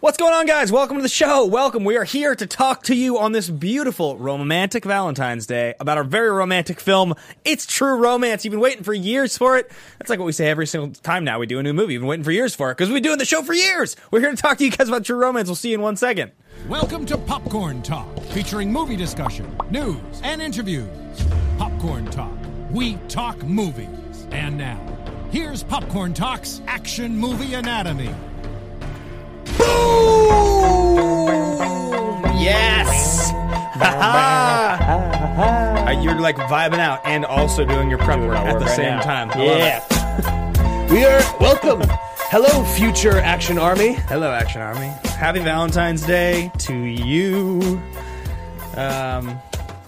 What's going on, guys? Welcome to the show. Welcome. We are here to talk to you on this beautiful romantic Valentine's Day about our very romantic film, It's True Romance. You've been waiting for years for it. That's like what we say every single time now we do a new movie. You've been waiting for years for it because we've been doing the show for years. We're here to talk to you guys about True Romance. We'll see you in one second. Welcome to Popcorn Talk, featuring movie discussion, news, and interviews. Popcorn Talk, we talk movies. And now, here's Popcorn Talk's Action Movie Anatomy. Yes! Uh, You're like vibing out and also doing your prep work at the right same now. time. I. Yeah. we are welcome. Hello, future Action Army. Hello, Action Army. Happy Valentine's Day to you. Um,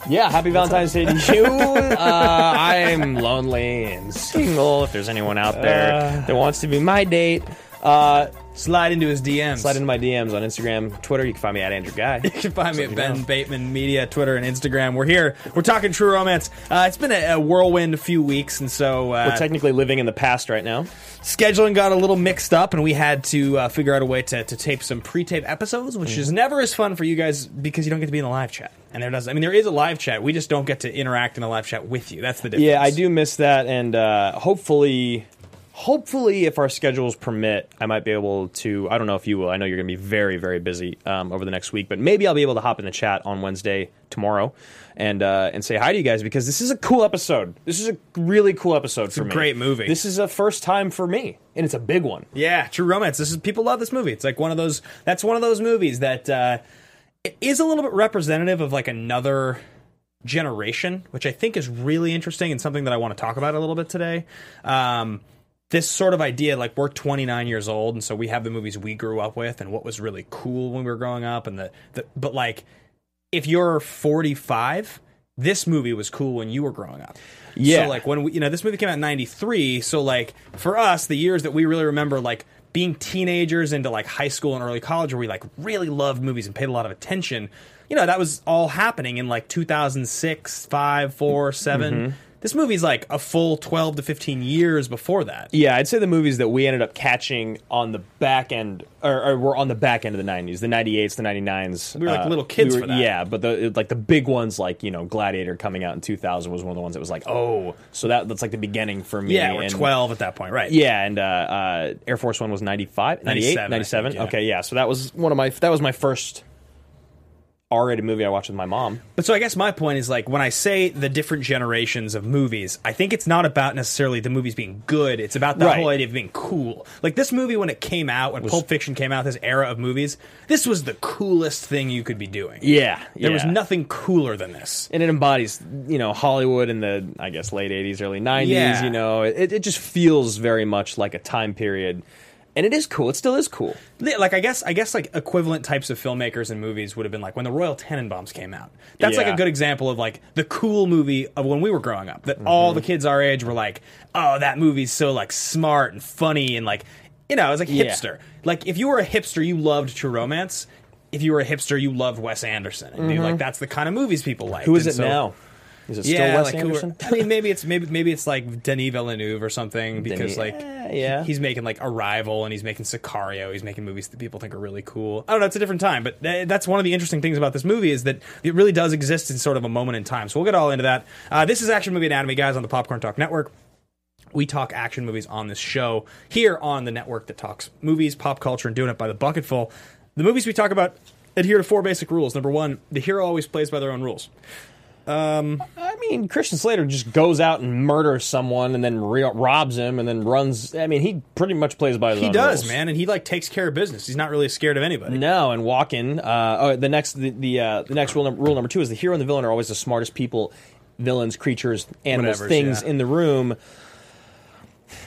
Yeah, happy Valentine's Day to you. Uh, I'm lonely and single. If there's anyone out there Uh. that wants to be my date, uh, slide into his DMs. slide into my DMs on Instagram, Twitter. You can find me at Andrew Guy. You can find me at Ben know. Bateman Media, Twitter and Instagram. We're here. We're talking True Romance. Uh, it's been a, whirlwind a whirlwind few weeks, and so uh, We're technically living in the past right now. scheduling got a little mixed up, and we had to uh, figure out a way to, to tape some pre-tape episodes, which Mm-hmm. is never as fun for you guys because you don't get to be in the live chat. And there does, I mean, there is a live chat. We just don't get to interact in a live chat with you. That's the difference. Yeah, I do miss that, and uh, hopefully, hopefully, if our schedules permit, I might be able to. I don't know if you will. I know you're going to be very, very busy um, over the next week, but maybe I'll be able to hop in the chat on Wednesday tomorrow and uh, and say hi to you guys because this is a cool episode. This is a really cool episode for a me. great movie. This is a first time for me, and it's a big one. Yeah, True Romance. This is people love this movie. It's like one of those. That's one of those movies that uh, it is a little bit representative of like another generation, which I think is really interesting and something that I want to talk about a little bit today. Um, this sort of idea, like we're 29 years old, and so we have the movies we grew up with and what was really cool when we were growing up, and the, the but like if you're 45. This movie was cool when you were growing up. Yeah. So like when we, you know, this movie came out in 93. So like for us, the years that we really remember, like being teenagers into like high school and early college where we like really loved movies and paid a lot of attention, you know, that was all happening in like 2006, 5, 4, 7. Mm-hmm. This movie's like a full 12 to 15 years before that. Yeah, I'd say the movies that we ended up catching on the back end, or, or were on the back end of the '90s, the '98s, the '99s. We were like little kids for that. Yeah, but the like the big ones, like you know, Gladiator coming out in 2000 was one of the ones that was like, oh, so that that's like the beginning for me. Yeah, we're and- 12 at that point, right? Yeah, and uh, uh, Air Force One was 95, 98, 97, 97. think, yeah. Okay, yeah. So that was one of my that was my first R-rated movie I watched with my mom. But so I guess my point is like when I say the different generations of movies, I think it's not about necessarily the movies being good. It's about the Right. whole idea of being cool. Like this movie when it came out, when Pulp Fiction came out, this era of movies, this was the coolest thing you could be doing. Yeah, There was yeah. nothing cooler than this. and it embodies you know Hollywood in the I guess late '80s, early '90s. Yeah. You know, it, it just feels very much like a time period, and it is cool. It still is cool. Like I guess I guess like equivalent types of filmmakers and movies would have been like when the Royal Tenenbaums came out. That's like a good example of like the cool movie of when we were growing up. That Mm-hmm. all the kids our age were like, "Oh, that movie's so like smart and funny and like you know, it was like Yeah. hipster." Like if you were a hipster, you loved True Romance. If you were a hipster, you loved Wes Anderson. And you like that's the kind of movies people like. Mm-hmm. Who is And it so- now? Is it still Yeah, Wes like who are- I mean, maybe it's maybe maybe it's like Denis Villeneuve or something because Denis- like eh, yeah. he's making like Arrival and he's making Sicario. He's making movies that people think are really cool. I don't know. It's a different time, but th- that's one of the interesting things about this movie is that it really does exist in sort of a moment in time. So we'll get all into that. Uh, this is Action Movie Anatomy, guys, on the Popcorn Talk Network. We talk action movies on this show here on the network that talks movies, pop culture, and doing it by the bucketful. The movies we talk about adhere to four basic rules. Number one, the hero always plays by their own rules. I mean, Christian Slater just goes out and murders someone and then re- robs him and then runs. I mean, he pretty much plays by his He does, rules. man, and he like takes care of business. He's not really scared of anybody. No, and Walken. Uh, oh, the next, the the, uh, the next rule, num- rule number two is the hero and the villain are always the smartest people, villains, creatures, animals, Whatevers, things yeah. in the room.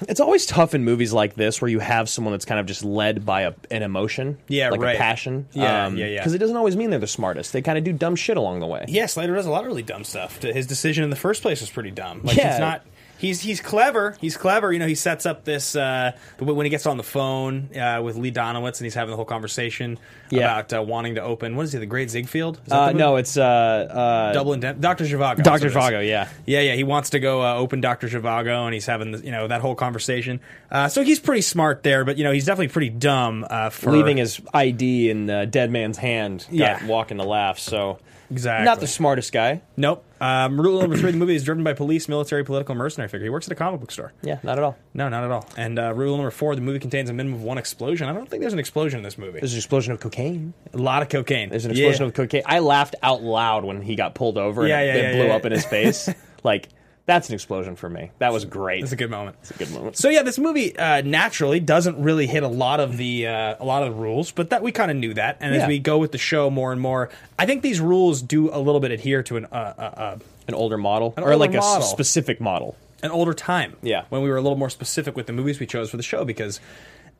It's always tough in movies like this where you have someone that's kind of just led by a, an emotion, Yeah, like right. a passion. Yeah, yeah, um, yeah. Because it doesn't always mean they're the smartest. They kind of do dumb shit along the way. Yeah, Slater does a lot of really dumb stuff. His decision in the first place was pretty dumb. Like Yeah. he's not he's he's clever. He's clever. You know, he sets up this uh, when he gets on the phone uh, with Lee Donowitz and he's having the whole conversation Yeah. about uh, wanting to open. What is he? The Great Ziegfeld? Uh, no, it's uh, uh, Dublin. Den- Doctor Zhivago. Dr. that's what it is. Zhivago, yeah. Yeah, yeah. He wants to go uh, open Doctor Zhivago, and he's having the, you know that whole conversation. Uh, so he's pretty smart there, but you know he's definitely pretty dumb uh, for leaving his ID in the dead man's hand. Got Yeah. walking the laugh. So Exactly. not the smartest guy. Nope. Um, rule number three: the movie is driven by police, military, political, mercenary figure. He works at a comic book store. Yeah, not at all. No, not at all. And uh, rule number four: the movie contains a minimum of one explosion. I don't think there's an explosion in this movie. There's an explosion of cocaine. a lot of cocaine. There's an explosion Yeah. of cocaine. I laughed out loud when he got pulled over Yeah, and yeah, it yeah, blew yeah, up in his face. like that's an explosion for me. That was great. It's a good moment. It's a good moment. So yeah, this movie uh, naturally doesn't really hit a lot of the uh, a lot of the rules, but that we kind of knew that. And as we go with the show more and more, I think these rules do a little bit adhere to an uh, uh, uh, An older model or older like a s- model. specific model. an older time. Yeah. when we were a little more specific with the movies we chose for the show because.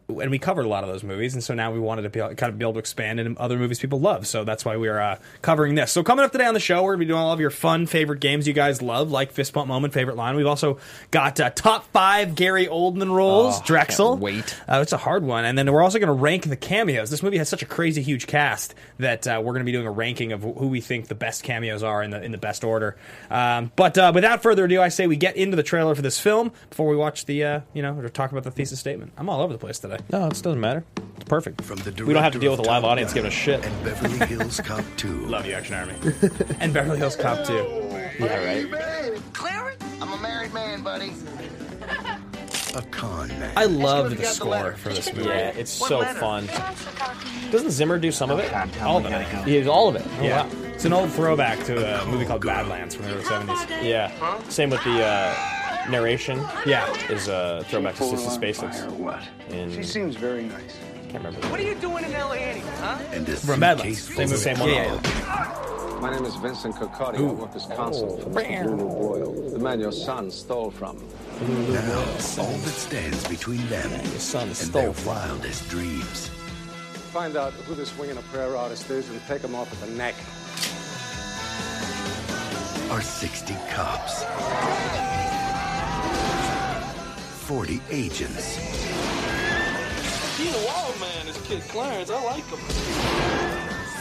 And we covered a lot of those movies, and so now we wanted to be, kind of be able to expand into other movies people love. So that's why we're uh, covering this. So coming up today on the show, we're going to be doing all of your fun favorite games you guys love, like fist bump moment, favorite line. We've also got uh, top five Gary Oldman roles, Oh, Drexel. wait. Uh, it's a hard one, and then we're also going to rank the cameos. This movie has such a crazy, huge cast that uh, we're going to be doing a ranking of who we think the best cameos are in the in the best order. Um, but uh, without further ado, I say we get into the trailer for this film before we watch the uh, you know or talk about the thesis statement. I'm all over the place today. No, it doesn't matter. It's perfect. From the we don't have to deal with a live Top audience giving a shit. And Beverly Hills Cop 2. Love you, Action Army, and Beverly Hills Cop 2. Yeah, right. Clarence? I'm a married man, buddy. A con man. I if love the got the score for this movie. Yeah, it's What so letter? fun. Doesn't Zimmer do some of it? All of it. He does all of it. Oh, Yeah, wow. it's an old throwback to a movie called Badlands from the early 70s. Yeah. Same with the uh, narration. Yeah. Is a throwback to Sissy Spacek. Or what? In- She seems very nice. Can't remember. What are you doing in LA anyway, huh? And a From Badlands. suitcase Same full Same of one. Yeah, yeah. My name is Vincent Coccotti. I work as consul oh. for Mr. Blue Lou Boyle, the man your son stole from. Now, all that stands between them Your son and stole their from. wildest dreams Find out who this wing and a prayer artist is and take him off at the neck. are 60 cops, 40 agents, He's a wild man, this kid Clarence. I like him.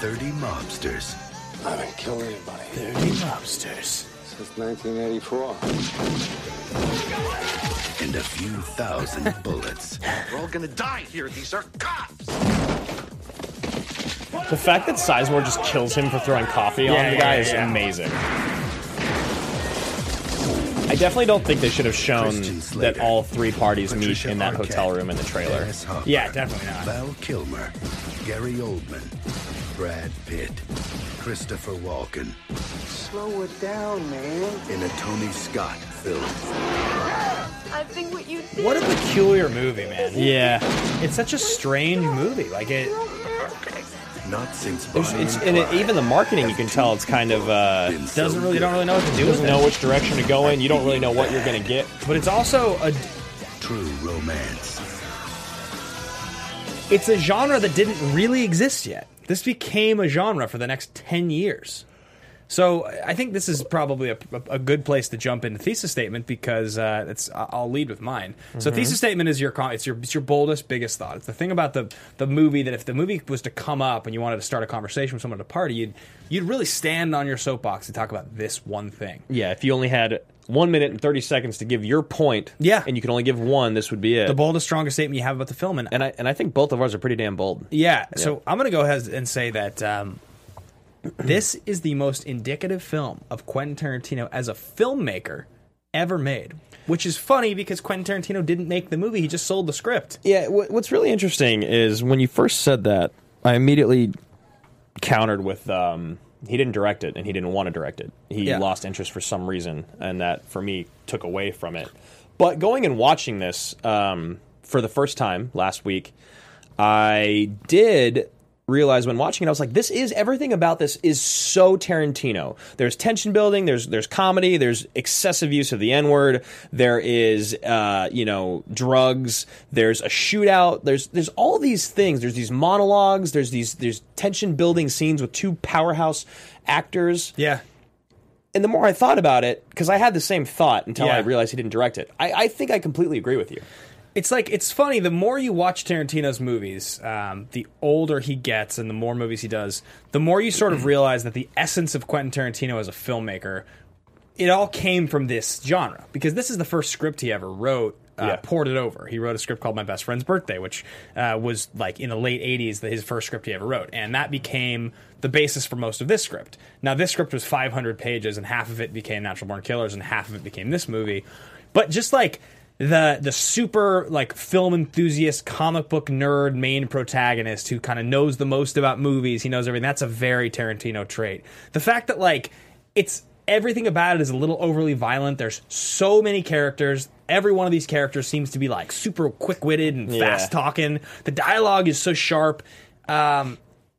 30 mobsters, I haven't killed anybody 30 mobsters. since 1984. and a few thousand bullets. We're all gonna die here. These are cops. The fact that Sizemore just kills him for throwing coffee on the guy yeah, is yeah. amazing. I definitely don't think they should have shown that all three parties meet in that Arquette, hotel room in the trailer. Hopper, Yeah, definitely not. Val Kilmer, Gary Oldman, Brad Pitt, Christopher Walken Slow it down, man. in a Tony Scott film. I think what you did. What a peculiar movie, man. Yeah, It's such a strange movie. Like it. Not since There's, it's and and it, even the marketing you can tell it's kind of uh, Doesn't really, you don't really know what to do with doesn't it. know which direction to go in. You don't really know what you're gonna get. But it's also a True romance. it's a genre that didn't really exist yet. This became a genre for the next 10 years. So I think this is probably a, a good place to jump into thesis statement because uh, it's I'll lead with mine. So thesis statement is your it's your it's your boldest biggest thought. It's the thing about the the movie that if the movie was to come up and you wanted to start a conversation with someone at a party, you'd you'd really stand on your soapbox and talk about this one thing. Yeah, if you only had one minute and thirty seconds to give your point, Yeah. and you can only give one, this would be it. The boldest, strongest statement you have about the film, and and I and I think both of ours are pretty damn bold. Yeah, so I'm going to go ahead and say that um, this is the most indicative film of Quentin Tarantino as a filmmaker ever made. Which is funny because Quentin Tarantino didn't make the movie; he just sold the script. Yeah, wh- what's really interesting is when you first said that, I immediately countered with um, he didn't direct it and he didn't want to direct it. He Yeah. lost interest for some reason, and that for me took away from it. But going and watching this um, for the first time last week, I did realize when watching it, I was like, this is everything about this is so Tarantino. There's tension building, there's there's comedy, there's excessive use of the N word, there is uh, you know drugs, there's a shootout, there's there's all these things. There's these monologues, there's these there's tension building scenes with two powerhouse actors Yeah, and the more I thought about it, because I had the same thought until I realized he didn't direct it. I, I think I completely agree with you. It's like it's funny. The more you watch Tarantino's movies, um, the older he gets, and the more movies he does, the more you sort of realize that the essence of Quentin Tarantino as a filmmaker, it all came from this genre because this is the first script he ever wrote. Uh, Yeah. Poured it over. He wrote a script called My Best Friend's Birthday, which uh, was like in the late '80s, the, his first script he ever wrote, and that became the basis for most of this script. Now, this script was 500 pages, and half of it became Natural Born Killers, and half of it became this movie. But just like the the super like film enthusiast comic book nerd main protagonist who kind of knows the most about movies he knows everything that's a very tarantino trait the fact that like it's everything about it is a little overly violent there's so many characters every one of these characters seems to be like super quick-witted and Yeah. fast talking the dialogue is so sharp um,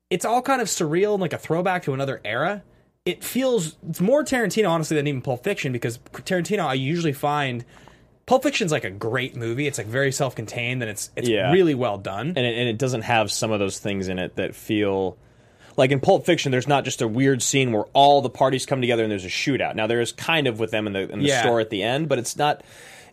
it's all kind of surreal and like a throwback to another era it feels it's more Tarantino honestly than even Pulp Fiction because Tarantino I usually find Pulp Fiction's like a great movie. It's like very self-contained and it's it's Yeah. really well done. and it, and it doesn't have some of those things in it that feel like in Pulp Fiction. There's not just a weird scene where all the parties come together and there's a shootout. Now there is kind of with them in the in the Yeah. store at the end, but it's not.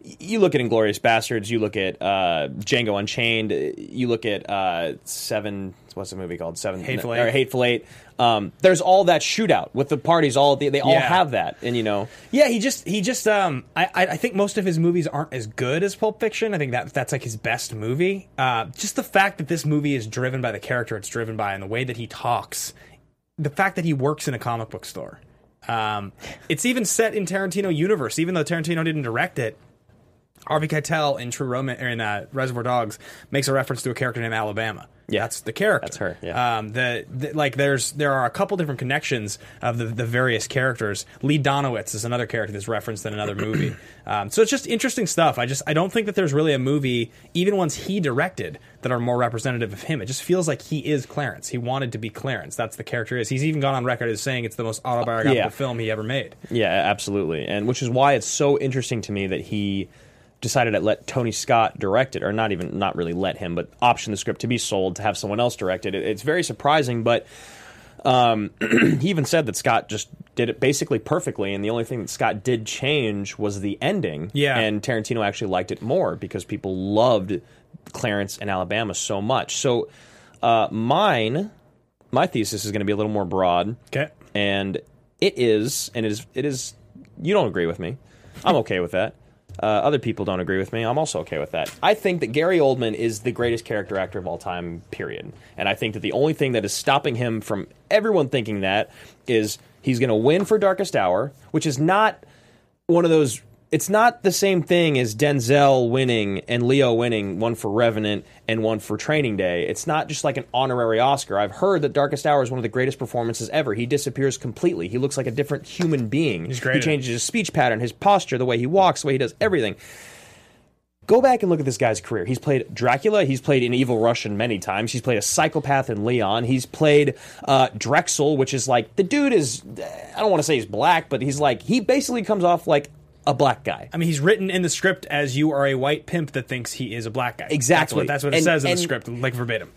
You look at Inglourious Basterds. You look at uh, Django Unchained. You look at uh, Seven. What's the movie called? Seven. Hateful or Eight. Hateful Eight. Um, there's all that shootout with the parties. All they, they all Yeah. have that, and you know. Yeah, he just he just um I I I think most of his movies aren't as good as Pulp Fiction. I think that that's like his best movie. Uh, just the fact that this movie is driven by the character it's driven by and the way that he talks, the fact that he works in a comic book store. Um, it's even set in Tarantino universe, even though Tarantino didn't direct it. Harvey Keitel in True Romance or in uh, Reservoir Dogs makes a reference to a character named Alabama. Yeah. that's the character. That's her, yeah. Um, the, the like there's there are a couple different connections of the, the various characters. Lee Donowitz is another character that's referenced in another movie. Um, so it's just interesting stuff. I just I don't think that there's really a movie, even ones he directed, that are more representative of him. It just feels like he is Clarence. He wanted to be Clarence. That's the character he is. He's even gone on record as saying it's the most autobiographical Yeah. film he ever made. Yeah, absolutely. And which is why it's so interesting to me that he decided to let Tony Scott direct it, or not even not really let him, but option the script to be sold to have someone else direct it. It- It's very surprising, but um, he even said that Scott just did it basically perfectly, and the only thing that Scott did change was the ending. Yeah. and Tarantino actually liked it more because people loved Clarence and Alabama so much. So, uh, mine, my thesis is going to be a little more broad Okay. and it is, and it is, it is. You don't agree with me. I'm okay with that. Uh, other people don't agree with me. I'm also okay with that. I think that Gary Oldman is the greatest character actor of all time. Period. And I think that the only thing that is stopping him from everyone thinking that is he's going to win for Darkest Hour, which is not one of those. It's not the same thing as Denzel winning and Leo winning one for Revenant and one for Training Day. It's not just like an honorary Oscar. I've heard that Darkest Hour is one of the greatest performances ever. He disappears completely. He looks like a different human being. He's great He changes his speech pattern, his posture, the way he walks, the way he does everything. Go back and look at this guy's career. He's played Dracula. He's played an evil Russian many times. He's played a psychopath in Leon. He's played uh, Drexel, which is like the dude is. I don't want to say he's black, but he's like he basically comes off like a black guy. I mean, he's written in the script as you are a white pimp that thinks he is a black guy. Exactly. That's what, that's what it And- says in and- the script, like verbatim.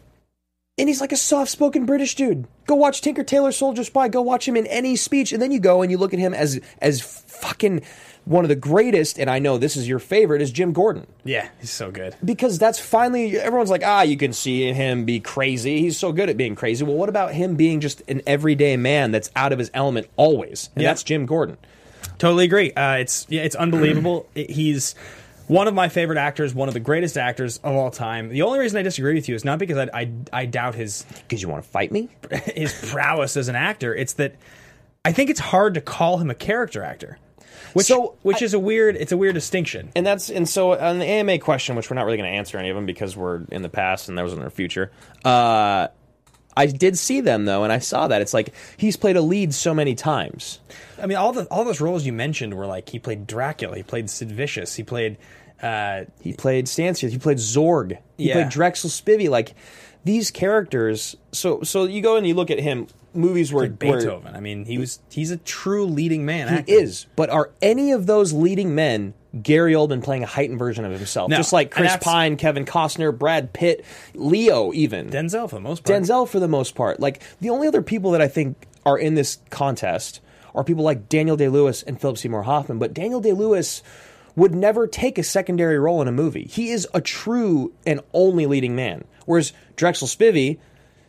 and he's like a soft-spoken British dude. Go watch Tinker Tailor Soldier Spy. Go watch him in any speech, and then you go and you look at him as as fucking one of the greatest. And I know this is your favorite is Jim Gordon Yeah, he's so good. because that's finally everyone's like ah you can see him be crazy. He's so good at being crazy. Well, what about him being just an everyday man that's out of his element always? And Yeah. that's Jim Gordon. Totally agree. Uh, it's yeah, it's unbelievable. It- he's one of my favorite actors, one of the greatest actors of all time. The only reason I disagree with you is not because I I, I doubt his Because you want to fight me? his prowess as an actor. It's that I think it's hard to call him a character actor, which So, which I- is a weird it's a weird distinction. And that's and so on the AMA question, which we're not really going to answer any of them because we're in the past and those in our future. Uh, I did see them though, and I saw that it's like he's played a lead so many times. I mean, all the all those roles you mentioned were like he played Dracula, he played Sid Vicious, he played. Uh, He played Stansfield, he played Zorg, he Yeah. played Drexel Spivey. Like these characters. So so you go and you look at him movies where where Beethoven. I mean, he was he's a true leading man. he actor. is, but are any of those leading men? Gary Oldman playing a heightened version of himself, No, just like Chris Pine, Kevin Costner, Brad Pitt, Leo, even Denzel for the most part. Denzel for the most part. Like the only other people that I think are in this contest are people like Daniel Day Lewis and Philip Seymour Hoffman. But Daniel Day Lewis would never take a secondary role in a movie. He is a true and only leading man. Whereas Drexel Spivey,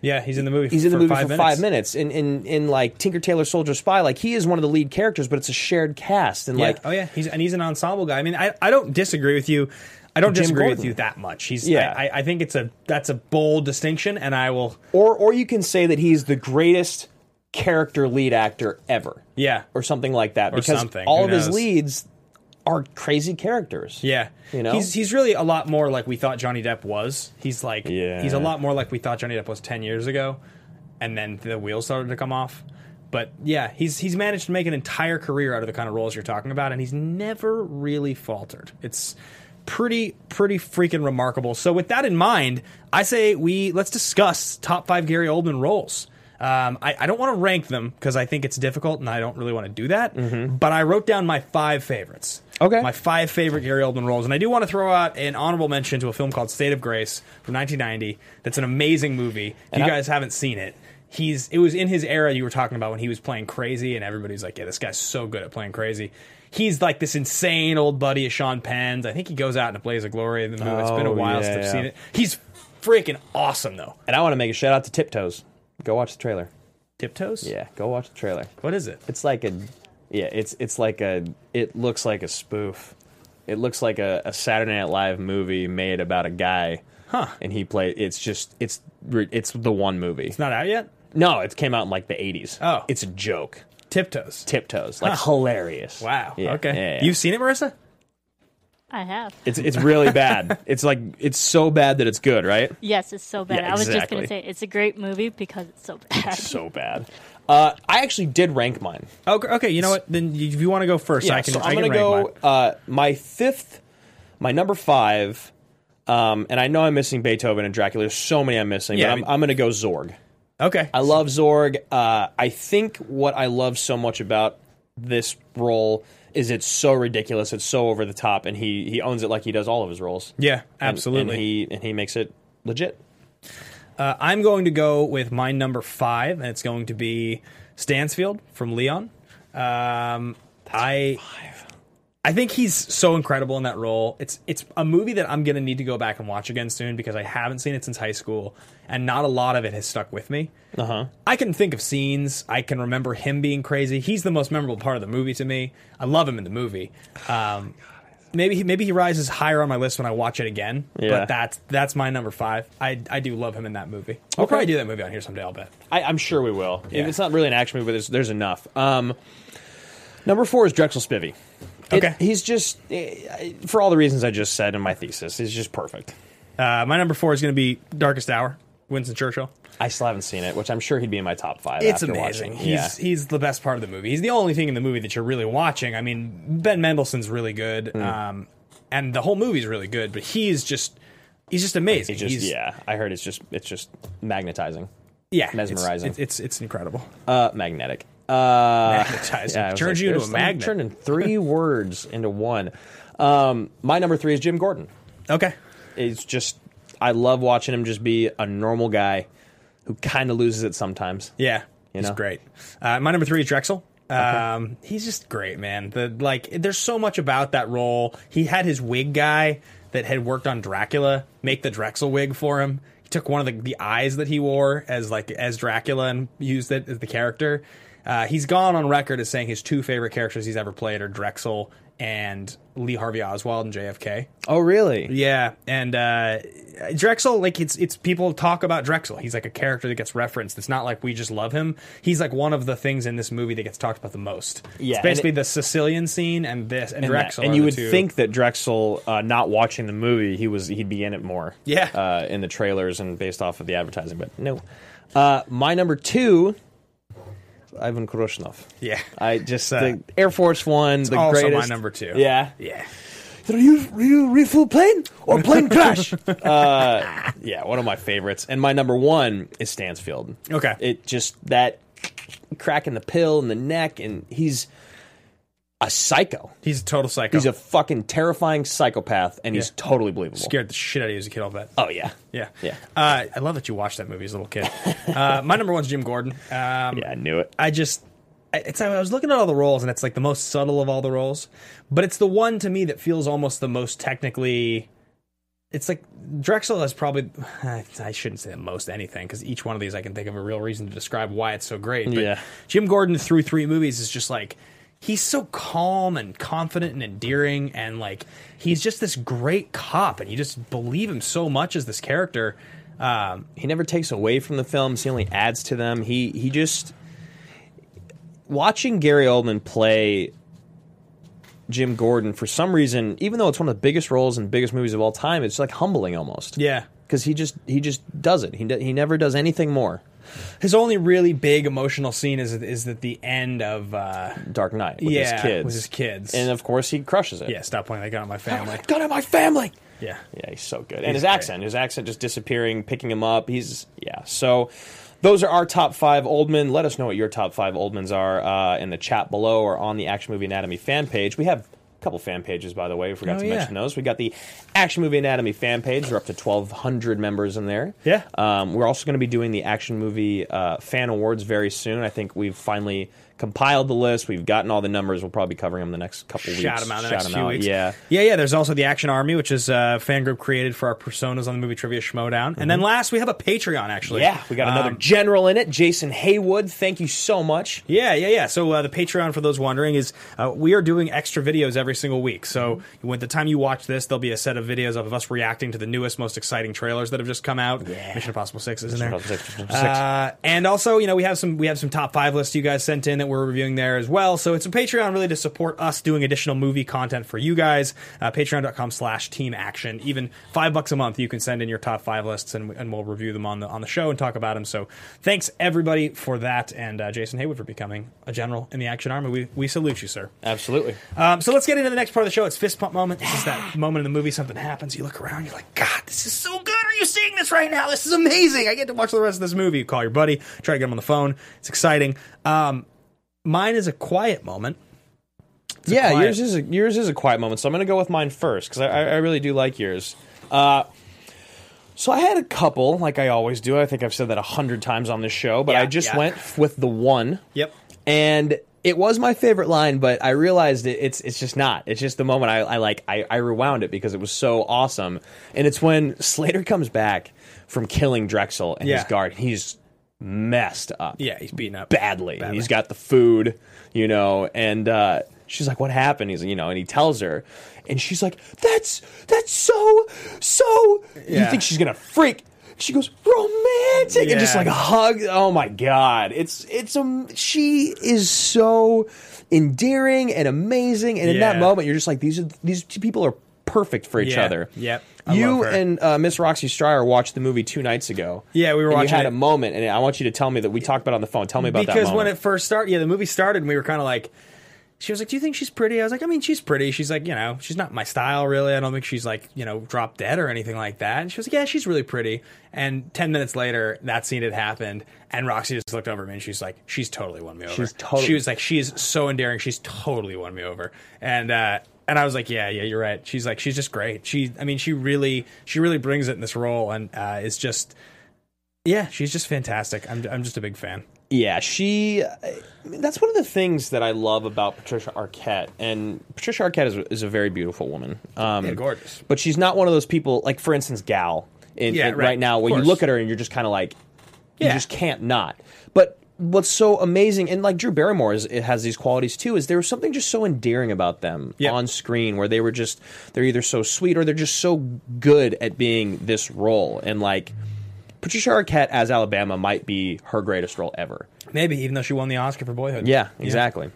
Yeah, he's in the movie. he's in the movie five for minutes. five minutes. In, in in like Tinker Tailor Soldier Spy, like he is one of the lead characters, but it's a shared cast. And Yeah. like oh yeah, he's and he's an ensemble guy. I mean, I, I don't disagree with you. I don't Jim disagree with you that much. He's Yeah. I, I think it's a that's a bold distinction, and I will. or or you can say that he's the greatest character lead actor ever. Yeah, or something like that Or because something. all Who of his leads are crazy characters. Yeah, You know? he's he's really a lot more like we thought Johnny Depp was. He's like Yeah. he's a lot more like we thought Johnny Depp was ten years ago, and then the wheels started to come off. But yeah, he's he's managed to make an entire career out of the kind of roles you're talking about, and he's never really faltered. It's pretty pretty freaking remarkable. So with that in mind, I say we let's discuss top five Gary Oldman roles. Um, I, I don't want to rank them because I think it's difficult, and I don't really want to do that. But I wrote down my five favorites. Okay. My five favorite Gary Oldman roles, and I do want to throw out an honorable mention to a film called State of Grace from 1990. That's an amazing movie. If And you I- guys haven't seen it, he's it was in his era you were talking about when he was playing crazy, and everybody's like, "Yeah, this guy's so good at playing crazy." He's like this insane old buddy of Sean Penn's. I think he goes out in a blaze of glory in the movie. it's been a Oh, while yeah, since I've yeah. seen it. He's freaking awesome though. And I want to make a shout out to Tiptoes. Go watch the trailer. Tiptoes. Yeah, go watch the trailer. What is it? It's like a yeah, it's it's like a it looks like a spoof. It looks like a, a Saturday Night Live movie made about a guy. Huh. And he played it's just it's it's the one movie. It's not out yet. No, it came out in like the 80s. Oh. It's a joke. Tiptoes. Tiptoes. Like Huh. hilarious. Wow. Yeah, okay. yeah, yeah. You've seen it, Marissa? I have. It's it's really bad. it's like it's so bad that it's good, right? Yes, it's so bad. Yeah, I was just gonna say it's a great movie because it's so bad. So bad. Uh, I actually did rank mine. Okay. Okay. You know what? Then if you want to go first, I can. so I I'm can gonna rank go. mine. Uh, my fifth, my number five, um, and I know I'm missing Beethoven and Dracula. There's so many I'm missing, Yeah, but I I'm, I'm gonna go Zorg. Okay. I love Zorg. Uh, I think what I love so much about this role is it's so ridiculous, it's so over the top, and he he owns it like he does all of his roles. Yeah, absolutely. and he and he makes it legit. Uh, I'm going to go with my number five, and it's going to be Stansfield from Leon. Um, I I think he's so incredible in that role. It's it's a movie that I'm going to need to go back and watch again soon because I haven't seen it since high school, and not a lot of it has stuck with me. Uh huh. I can think of scenes. I can remember him being crazy. He's the most memorable part of the movie to me. I love him in the movie. Um, maybe he, maybe he rises higher on my list when I watch it again. Yeah. But that's that's my number five. I I do love him in that movie. We'll Okay. probably do that movie on here someday. I'll bet. I, I'm sure we will. Yeah. It's not really an action movie, but there's, there's enough. Um, number four is Drexel Spivey. It- Okay. he's just eh, for all the reasons I just said in my thesis. He's just perfect. Uh, my number four is going to be Darkest Hour. Winston Churchill. I still haven't seen it, which I'm sure he'd be in my top five. It's after amazing. Watching. He's yeah. he's the best part of the movie. He's the only thing in the movie that you're really watching. I mean, Ben Mendelsohn's really good, Hmm. um, and the whole movie's really good. But he's just he's just amazing. He's just He's- yeah. I heard it's just it's just magnetizing, yeah, it's- mesmerizing. It's it's, it's incredible. uh, magnetic. Uh, Magnetizing. Was Turns you into a magnet. Turning three words into one. Um, my number three is Jim Gordon. Okay. It's just I love watching him just be a normal guy who kind of loses it sometimes. Yeah, You he's know? great. Uh, my number three is Drexel. Um, he's just great, man. The like, there's so much about that role. He had his wig guy that had worked on Dracula make the Drexel wig for him. He took one of the, the eyes that he wore as like as Dracula and used it as the character. Uh, he's gone on record as saying his two favorite characters he's ever played are Drexel and Lee Harvey Oswald and JFK. Oh, really? Yeah, and uh, Drexel, like it's it's people talk about Drexel. He's like a character that gets referenced. It's not like we just love him. He's like one of the things in this movie that gets talked about the most. Yeah, it's basically and the Sicilian scene and this and, and, that- Drexel. and you would two. think that Drexel, uh, not watching the movie, he was he'd be in it more. Yeah. uh, in the trailers and based off of the advertising, but no. Uh, my number two, Ivan Korshunov. yeah, I just uh, the Air Force One, the also my greatest. number two. Yeah, yeah. Are you, are you refuel plane or plane crash? uh, yeah, one of my favorites. And my number one is Stansfield. Okay. It just that crack in the pill in the neck, and he's a psycho. He's a total psycho. He's a fucking terrifying psychopath, and he's Yeah. totally believable. scared the shit out of you as a kid. I'll bet. Oh yeah, Yeah, Yeah. Uh, I love that you watched that movie as a little kid. uh, my number one's Jim Gordon. Um, yeah, I knew it. I just it's I was looking at all the roles and it's like the most subtle of all the roles, but it's the one to me that feels almost the most technically. It's like Drexel has probably I shouldn't say the most anything because each one of these I can think of a real reason to describe why it's so great. But Yeah. Jim Gordon through three movies is just like he's so calm and confident and endearing and like he's just this great cop and you just believe him so much as this character. Um, he never takes away from the films. He only adds to them. He he just watching Gary Oldman play Jim Gordon for some reason, even though it's one of the biggest roles and biggest movies of all time, it's like humbling almost. yeah, because he just he just does it. He he never does anything more. His only really big emotional scene is is at the end of uh, Dark Knight with yeah his kids, with his kids. and of course he crushes it. yeah, stop pointing that gun at my family. gun at my family. yeah, Yeah, he's so good. And He's his great. accent, his accent just disappearing, picking him up. He's yeah. So those are our top five Oldman. Let us know what your top five Oldmans are uh, in the chat below or on the Action Movie Anatomy fan page. We have couple fan pages, by the way. We forgot Oh, to yeah. mention those. We got the Action Movie Anatomy fan page. We're up to twelve hundred members in there. Yeah. Um, we're also going to be doing the Action Movie uh, fan awards very soon. I think we've finally compiled the list. We've gotten all the numbers. We'll probably be covering them the next couple weeks. Shout them out the Shout next few out. weeks. Yeah. yeah, yeah. There's also the Action Army, which is a fan group created for our personas on the movie trivia Schmoedown. And then last, we have a Patreon. Actually, Mm-hmm. Yeah, we got another Um, general in it, Jason Haywood. Thank you so much. Yeah, yeah, yeah. So uh, the Patreon, for those wondering, is uh, we are doing extra videos every single week. So Mm-hmm. when the time you watch this, there'll be a set of videos of us reacting to the newest, most exciting trailers that have just come out. Mission Impossible Six is in there. Impossible 6, Impossible 6. Uh, and also, you know, we have some we have some top five lists you guys sent in that we're reviewing there as well. So it's a Patreon really to support us doing additional movie content for you guys. Uh, Patreon.com slash Team Action. Even five bucks a month, you can send in your top five lists, and, and we'll review them on the on the show and talk about them. So thanks everybody for that, and uh, Jason Haywood for becoming a general in the Action Army. We we salute you, sir. Absolutely. Um, so let's get into the next part of the show. It's fist pump moment. This is that moment in the movie something happens. You look around, you're like, God, this is so good. Are you seeing this right now? This is amazing. I get to watch the rest of this movie. You call your buddy, try to get him on the phone. It's exciting. Um, mine is a quiet moment. It's yeah, quiet- yours is a, yours is a quiet moment. So I'm going to go with mine first because I, I, I really do like yours. Uh, so I had a couple, like I always do. I think I've said that a hundred times on this show, but Yeah, I just yeah. went with the one. Yep. and it was my favorite line, but I realized it, it's it's just not. It's just the moment I, I like I, I rewound it because it was so awesome, and it's when Slater comes back from killing Drexel and Yeah. his guard. He's messed up Yeah, he's beaten up badly. Badly. He's got the food, you know, and uh, she's like, "What happened?" He's, you know, and he tells her, and she's like, "That's that's so so." You think she's gonna freak? She goes romantic and just like a hug. Oh my god, it's it's um she is so endearing and amazing, and in that moment, you're just like these are these two people are perfect for each Yeah. other. Yep. I You and uh, Miss Roxy Stryer watched the movie two nights ago. Yeah, we were and watching You had it. a moment, and I want you to tell me that we talked about it on the phone. Tell me about that because when it first started, yeah, the movie started, and we were kind of like, she was like, "Do you think she's pretty?" I was like, "I mean, she's pretty." She's like, "You know, she's not my style, really. I don't think she's like, you know, drop dead or anything like that." And she was like, "Yeah, she's really pretty." And ten minutes later, that scene had happened, and Roxy just looked over at me and she's like, "She's totally won me over." She's totally- She was like, "She is so endearing. She's totally won me over." And uh, and I was like, "Yeah, yeah, you're right." She's like, she's just great. She, I mean, she really, she really brings it in this role, and uh, is just. Yeah, she's just fantastic. I'm, I'm just a big fan. Yeah, she. I mean, that's one of the things that I love about Patricia Arquette, and Patricia Arquette is, is a very beautiful woman. Um, Yeah, gorgeous. But she's not one of those people, like for instance, Gal. In, Yeah, in- right, right now, where you look at her and you're just kind of like, you Yeah. just can't not. But what's so amazing, and like Drew Barrymore is, it has these qualities too, is there was something just so endearing about them Yeah. on screen, where they were just they're either so sweet or they're just so good at being this role, and like. Patricia Arquette as Alabama might be her greatest role ever. Maybe even though she won the Oscar for Boyhood. Yeah, exactly. Yeah,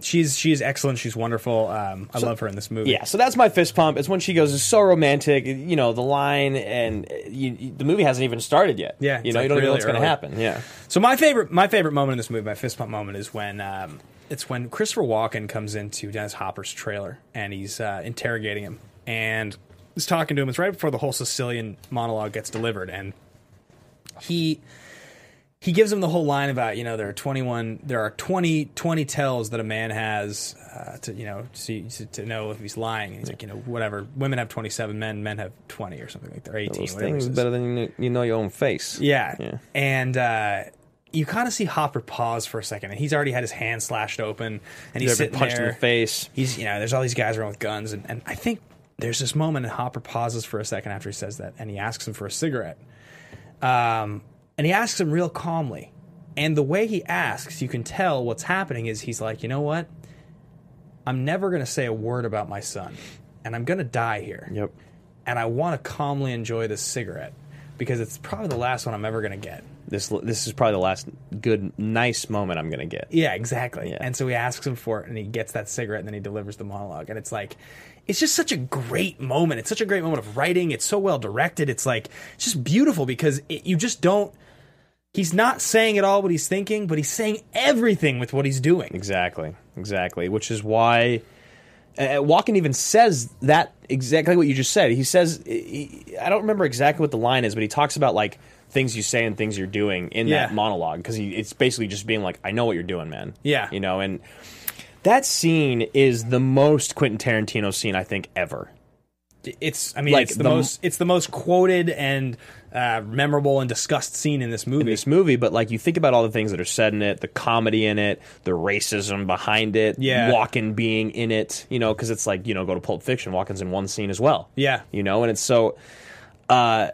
she's she's excellent. She's wonderful. Um, I love her in this movie. Yeah, so that's my fist pump. It's when she goes, "It's so romantic." You know, the line, and you, you- the movie hasn't even started yet. Yeah, you know, like you don't even know what's going to happen. Yeah, So my favorite my favorite moment in this movie, my fist pump moment, is when um, it's when Christopher Walken comes into Dennis Hopper's trailer and he's uh, interrogating him and he's talking to him. It's right before the whole Sicilian monologue gets delivered, and he he gives him the whole line about you know there are 21 there are 20 20 tells that a man has uh, to you know see, to, to know if he's lying and he's like you know whatever women have 27 men men have 20 or something like that or 18 those things is. better than you know, you know your own face. Yeah. Yeah. And uh, you kind of see Hopper pause for a second, and he's already had his hand slashed open, and he's He's sitting punched in the face. He's you know, there's all these guys around with guns, and, and I think there's this moment, and Hopper pauses for a second after he says that, and he asks him for a cigarette, um, and he asks him real calmly, and the way he asks, you can tell what's happening is he's like, you know what, I'm never gonna say a word about my son, and I'm gonna die here Yep. and I want to calmly enjoy this cigarette because it's probably the last one I'm ever going to get. This this is probably the last good nice moment I'm gonna get. Yeah, exactly. Yeah. And so he asks him for it and he gets that cigarette and then he delivers the monologue. And it's like, it's just such a great moment. It's such a great moment of writing. It's so well directed. It's like, it's just beautiful because it, you just don't, he's not saying at all what he's thinking, but he's saying everything with what he's doing. Exactly, exactly. Which is why uh, Walken even says that exactly what you just said. He says, he, I don't remember exactly what the line is, but he talks about like things you say and things you're doing in Yeah. that monologue because it's basically just being like, I know what you're doing, man. Yeah. you know, and that scene is the most Quentin Tarantino scene I think ever. It's, I mean, Like it's the, the- most, it's the most quoted and uh, memorable and discussed scene in this movie. in this movie, but like you think about all the things that are said in it, the comedy in it, the racism behind it, Yeah. Walken being in it, you know, because it's like you know, go to Pulp Fiction, Walken's in one scene as well, Yeah. you know, and it's so, uh,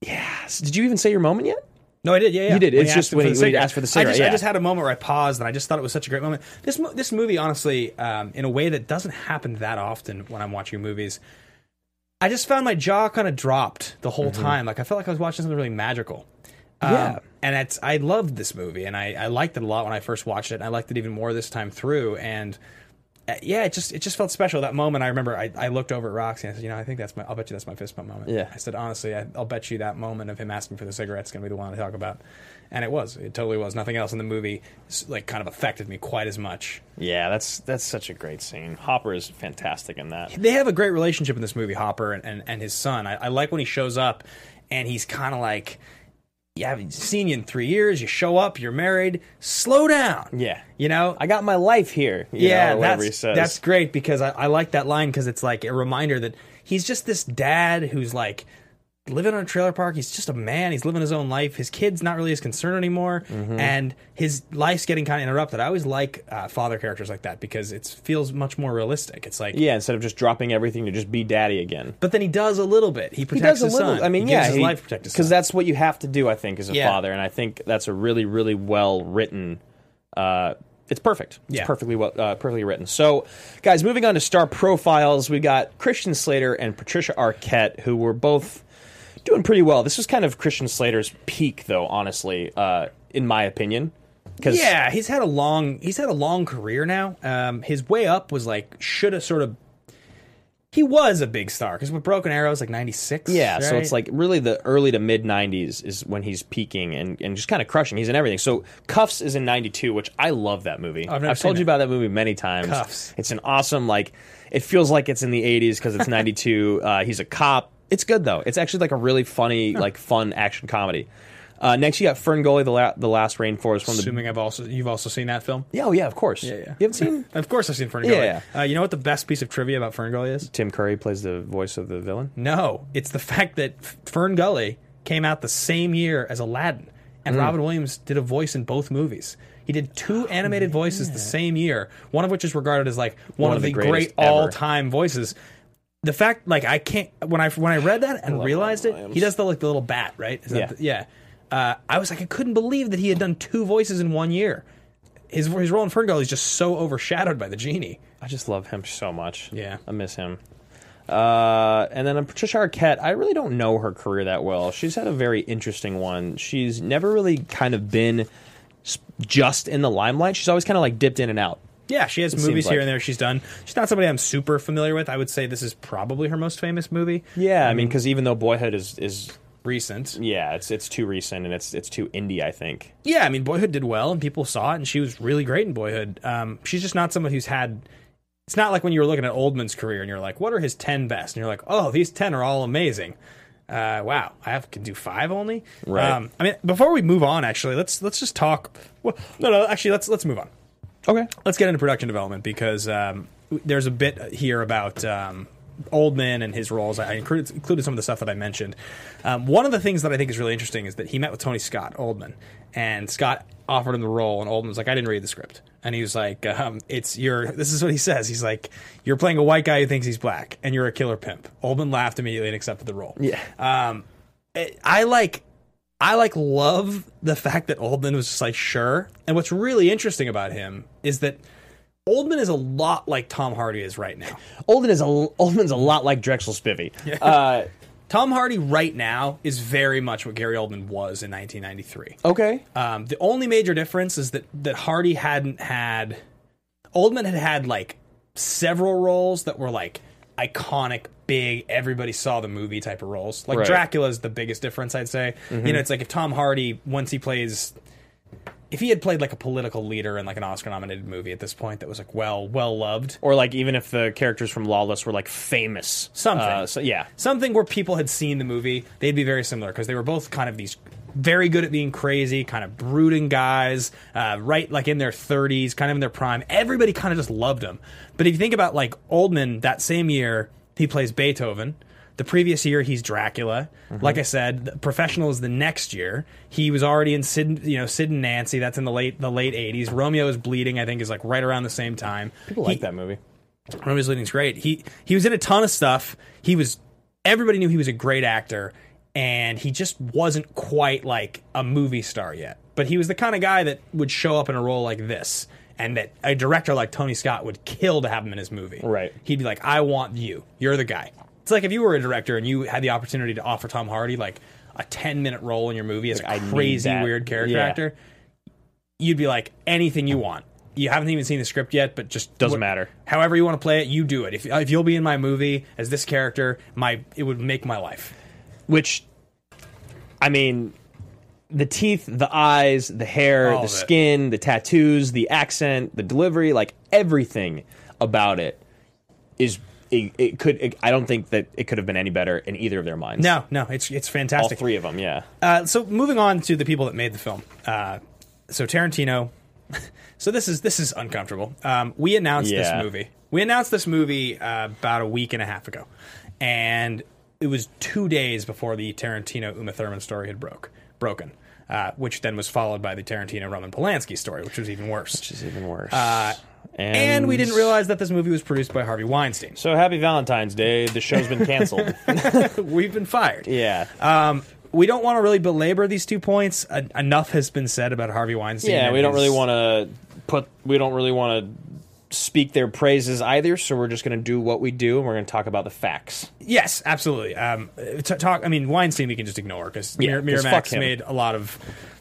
yeah. Did you even say your moment yet? No, I did. Yeah, yeah. You did. When It's just when he- when he asked for the I cigarette, just, I just had a moment where I paused and I just thought it was such a great moment. This mo- this movie, honestly, um, in a way that doesn't happen that often when I'm watching movies, I just found my jaw kind of dropped the whole time. Like I felt like I was watching something really magical. Um, Mm-hmm. Yeah. and it's I loved this movie and I, I liked it a lot when I first watched it. And I liked it even more this time through. And Uh, yeah, it just it just felt special. That moment, I remember I, I looked over at Roxy and I said, you know, I think that's my I'll bet you that's my fist bump moment. Yeah. I said honestly, I, I'll bet you that moment of him asking for the cigarette's is going to be the one to talk about. And it was. It totally was. Nothing else in the movie like kind of affected me quite as much. Yeah, that's that's such a great scene. Hopper is fantastic in that. They have a great relationship in this movie, Hopper and, and, and his son. I, I like when he shows up and he's kind of like, I haven't seen you in three years. You show up, you're married. Slow down. Yeah. You know, I got my life here. you yeah, know, that's that's great because I, I like that line because it's like a reminder that he's just this dad who's like living on a trailer park. He's just a man. He's living his own life. His kid's not really his concern anymore, Mm-hmm. and his life's getting kind of interrupted. I always like uh, father characters like that because it feels much more realistic. It's like, yeah, instead of just dropping everything to just be daddy again. but then he does a little bit. He he protects a his little. son. I mean, he yeah, his life to protect his because that's what you have to do. I think as a Yeah. father, and I think that's a really, really well written. Uh, it's perfect. It's Yeah. perfectly well, uh, perfectly written. So, guys, moving on to star profiles, we got Christian Slater and Patricia Arquette, who were both doing pretty well. This was kind of Christian Slater's peak, though. Honestly, uh, in my opinion, because Yeah, he's had a long he's had a long career now. Um, his way up was like should have sort of. He was a big star because with Broken Arrow was like ninety six. Yeah, so it's like really the early to mid 90s is when he's peaking and, and just kind of crushing. He's in everything. So Cuffs is in 92, which I love that movie. I've never told seen you it. about that movie many times. Cuffs. It's an awesome, like, it feels like it's in the 80s because it's 92. uh, he's a cop. It's good, though. It's actually like a really funny, like, fun action comedy. Uh, next, you got Fern Gully, the, la- the Last Rainforest. Of the, assuming I've also you've also seen that film. yeah, oh, yeah, of course. Yeah, yeah. You haven't seen Of course, I've seen Fern Yeah, Gully. yeah. Uh, you know what the best piece of trivia about Fern Gully is? Tim Curry plays the voice of the villain? No, it's the fact that F- Fern Gully came out the same year as Aladdin, and Hmm. Robin Williams did a voice in both movies. He did two animated voices the same year, one of which is regarded as like one, of the, great greatest ever. all-time voices. The fact, like, I can't when I when I read that and realized Robin it, Williams. he does the like the little bat, right? Is that Yeah. the- yeah. Uh, I was like, I couldn't believe that he had done two voices in one year. His his role in Fern Gully is just so overshadowed by the genie. I just love him so much. Yeah. I miss him. Uh, and then on Patricia Arquette, I really don't know her career that well. She's had a very interesting one. She's never really kind of been s- just in the limelight. She's always kind of like dipped in and out. Yeah, she has movies here like- and there she's done. She's not somebody I'm super familiar with. I would say this is probably her most famous movie. Yeah, I mean, because even though Boyhood is is Recent. yeah, it's it's too recent and it's it's too indie. I think. Yeah, I mean, Boyhood did well and people saw it and she was really great in Boyhood. Um, she's just not someone who's had. It's not like when you were looking at Oldman's career and you're like, what are his 10 best? And you're like, oh, these 10 are all amazing. Uh, wow, I have can do five only. Right. Um, I mean, before we move on, actually, let's let's just talk. Well, no, no, actually, let's let's move on. Okay. let's get into production development because um, there's a bit here about um, Oldman and his roles. I included, included some of the stuff that I mentioned. Um, one of the things that I think is really interesting is that he met with Tony Scott Oldman, and Scott offered him the role, and Oldman was like, "I didn't read the script," and he was like, um, "It's your." This is what he says. He's like, "You're playing a white guy who thinks he's black, and you're a killer pimp." Oldman laughed immediately and accepted the role. Yeah. Um, it- I like I like love the fact that Oldman was just like sure. And what's really interesting about him is that Oldman is a lot like Tom Hardy is right now. Olden is a Oldman's a lot like Drexel Spivey. Uh, Tom Hardy right now is very much what Gary Oldman was in 1993. okay. Um, the only major difference is that that Hardy hadn't had Oldman had had like several roles that were like iconic, big, everybody saw the movie type of roles. Like Right. Dracula is the biggest difference, I'd say. You know, it's like if Tom Hardy once he plays. If he had played like a political leader in like an Oscar-nominated movie at this point that was like well well loved, Or like even if the characters from Lawless were like famous, Something. Uh, so yeah, something where people had seen the movie, they'd be very similar because they were both kind of these very good at being crazy, kind of brooding guys, uh, right like in their 30s, kind of in their prime. Everybody kind of just loved him. But if you think about like Oldman, that same year he plays Beethoven. The previous year he's Dracula. Mm-hmm. Like I said, the Professional is the next year. He was already in Sid, you know, Sid and Nancy. That's in the late the late 80s. Romeo is Bleeding. I think is like right around the same time. people He- like that movie. Romeo's is great. He he was in a ton of stuff. He was everybody knew he was a great actor, and he just wasn't quite like a movie star yet. But he was the kind of guy that would show up in a role like this, and that a director like Tony Scott would kill to have him in his movie. Right. He'd be like, "I want you. You're the guy." It's like if you were a director and you had the opportunity to offer Tom Hardy like a ten minute role in your movie as Like, a crazy weird character Yeah. actor, you'd be like anything you want. You haven't even seen the script yet, but just Doesn't what- matter. However you want to play it, you do it. If, if you'll be in my movie as this character, my it would make my life. Which, I mean, the teeth, the eyes, the hair, All the it. skin, the tattoos, the accent, the delivery, like everything about it is. It, it could. It, I don't think that it could have been any better in either of their minds. No, no, it's it's fantastic. all three of them. Yeah. Uh, so moving on to the people that made the film. Uh, so Tarantino. So this is this is uncomfortable. Um, we announced Yeah. this movie. We announced this movie uh, about a week and a half ago, and it was two days before the Tarantino Uma Thurman story had broke broken, uh, which then was followed by the Tarantino Roman Polanski story, which was even worse. Which is even worse. Uh, and we didn't realize that this movie was produced by Harvey Weinstein. So happy Valentine's Day. The show's been canceled. We've been fired. yeah. Um, we don't want to really belabor these two points. En- enough has been said about Harvey Weinstein. yeah. We don't his- really want to put. We don't really want to speak their praises either. So we're just going to do what we do, and we're going to talk about the facts. Yes, absolutely. Um, t- talk. I mean, Weinstein we can just ignore because Yeah, 'cause Miramax made a lot of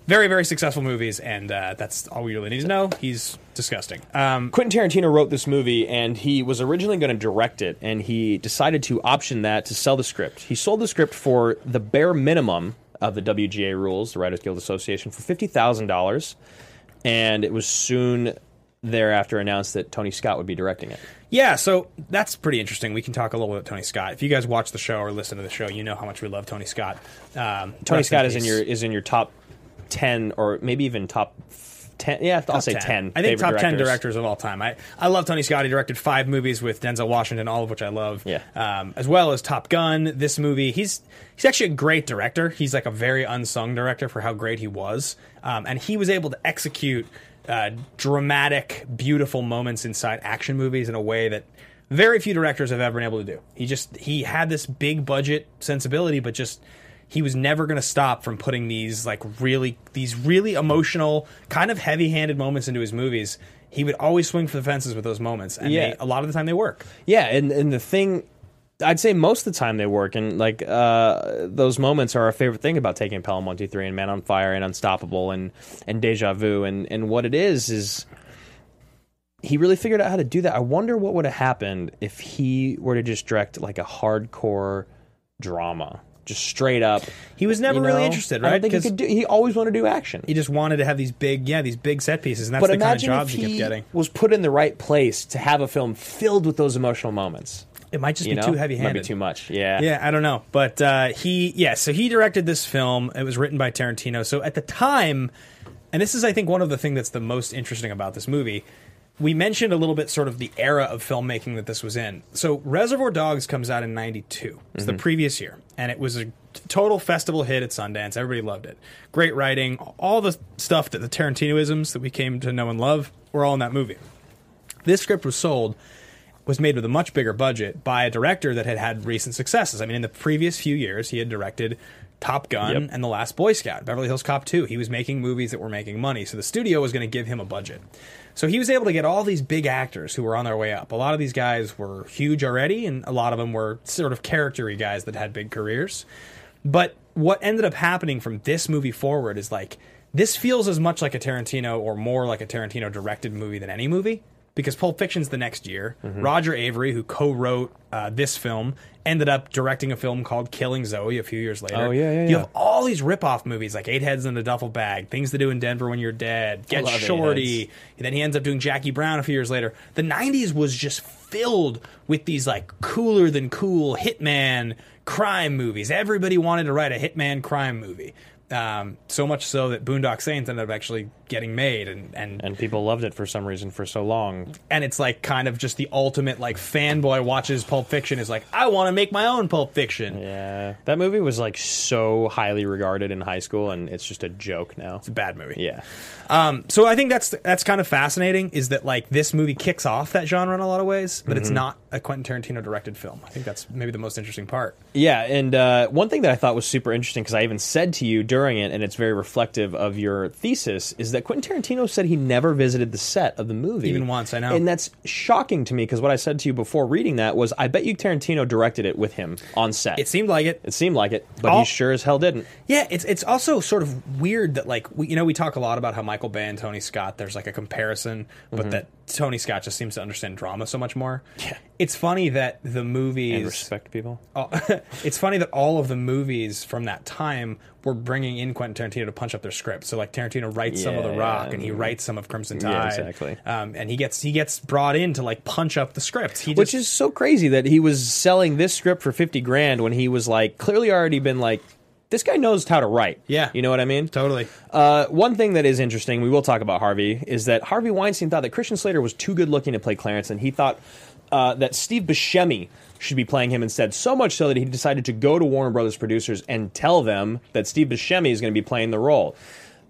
very, very successful movies, and uh, that's all we really need to know. He's disgusting. Um, Quentin Tarantino wrote this movie, and he was originally going to direct it, and he decided to option that to sell the script. He sold the script for the bare minimum of the WGA rules, the Writers Guild Association, for fifty thousand dollars, and it was soon thereafter announced that Tony Scott would be directing it. yeah, so that's pretty interesting. We can talk a little bit about Tony Scott. If you guys watch the show or listen to the show, you know how much we love Tony Scott. Um, Tony Scott is in your is in your top ten, or maybe even top ten. Yeah, I'll say ten. I think top ten directors of all time. I, I love Tony Scott. He directed five movies with Denzel Washington, all of which I love. Yeah. Um, as well as Top Gun. This movie, he's he's actually a great director. He's like a very unsung director for how great he was, um, and he was able to execute uh, dramatic, beautiful moments inside action movies in a way that very few directors have ever been able to do. He just he had this big budget sensibility, but just he was never going to stop from putting these like really these really emotional, kind of heavy-handed moments into his movies. He would always swing for the fences with those moments, and Yeah. they, a lot of the time they work. Yeah, and and the thing, I'd say most of the time they work, and like uh, those moments are our favorite thing about taking Pelham One Two Three and Man on Fire and Unstoppable and and Deja Vu, and and what it is is he really figured out how to do that. I wonder what would have happened if he were to just direct like a hardcore drama, just straight up. He was never you really know? interested, I right? don't think he could do. He always wanted to do action. He just wanted to have these big, yeah, these big set pieces, and that's but the kind of jobs if he kept getting. was put in the right place to have a film filled with those emotional moments. It might just You be know, too heavy-handed. Might be too much. Yeah. Yeah, I don't know, but uh, he, yeah, so he directed this film. It was written by Tarantino. So at the time, and this is, I think, one of the things that's the most interesting about this movie. we mentioned a little bit sort of the era of filmmaking that this was in. So Reservoir Dogs comes out in 92. It's the previous year. And it was a total festival hit at Sundance. Everybody loved it. Great writing. All the stuff that the Tarantinoisms that we came to know and love were all in that movie. This script was sold was made with a much bigger budget by a director that had had recent successes. I mean, in the previous few years, he had directed Top Gun Yep. and The Last Boy Scout, Beverly Hills Cop 2. He was making movies that were making money, so the studio was going to give him a budget. So he was able to get all these big actors who were on their way up. A lot of these guys were huge already, and a lot of them were sort of charactery guys that had big careers. But what ended up happening from this movie forward is like this feels as much like a Tarantino or more like a Tarantino directed movie than any movie because Pulp Fiction's the next year. Mm-hmm. Roger Avary, who co-wrote uh, this film, ended up directing a film called Killing Zoe a few years later. Oh, yeah, yeah, You yeah. have all these rip-off movies like Eight Heads in a Duffel Bag, Things to Do in Denver When You're Dead, Get Shorty. And then he ends up doing Jackie Brown a few years later. The 90s was just filled with these like cooler than cool hitman crime movies. Everybody wanted to write a hitman crime movie. Um, so much so that Boondock Saints ended up actually getting made, and and and people loved it for some reason for so long. and it's like kind of just the ultimate like fanboy watches Pulp Fiction is like I want to make my own Pulp Fiction. Yeah, that movie was like so highly regarded in high school, and it's just a joke now. It's a bad movie. Yeah, Um, so I think that's that's kind of fascinating. Is that like this movie kicks off that genre in a lot of ways, but Mm-hmm. it's not a Quentin Tarantino directed film. I think that's maybe the most interesting part. yeah. And uh, one thing that I thought was super interesting because I even said to you during it, and it's very reflective of your thesis, is that Quentin Tarantino said he never visited the set of the movie Even once, I know. and that's shocking to me because what I said to you before reading that was, I bet you Tarantino directed it with him on set. It seemed like it. It seemed like it, but All- he sure as hell didn't. Yeah, it's it's also sort of weird that like we, you know we talk a lot about how Michael Bay and Tony Scott there's like a comparison, but Mm-hmm. that Tony Scott just seems to understand drama so much more. Yeah, it's funny that the movies And respect people. Oh, it's funny that all of the movies from that time were bringing in Quentin Tarantino to punch up their scripts. So like Tarantino writes some of The Yeah, Rock and he writes some of Crimson Yeah, Tide. exactly. Um, and he gets he gets brought in to like punch up the scripts. He Which is so crazy that he was selling this script for 50 grand when he was like clearly already been like this guy knows how to write. Yeah. You know what I mean? totally. Uh, one thing that is interesting, we will talk about Harvey, is that Harvey Weinstein thought that Christian Slater was too good looking to play Clarence, and he thought uh, that Steve Buscemi should be playing him instead. So much so that he decided to go to Warner Brothers producers and tell them that Steve Buscemi is going to be playing the role.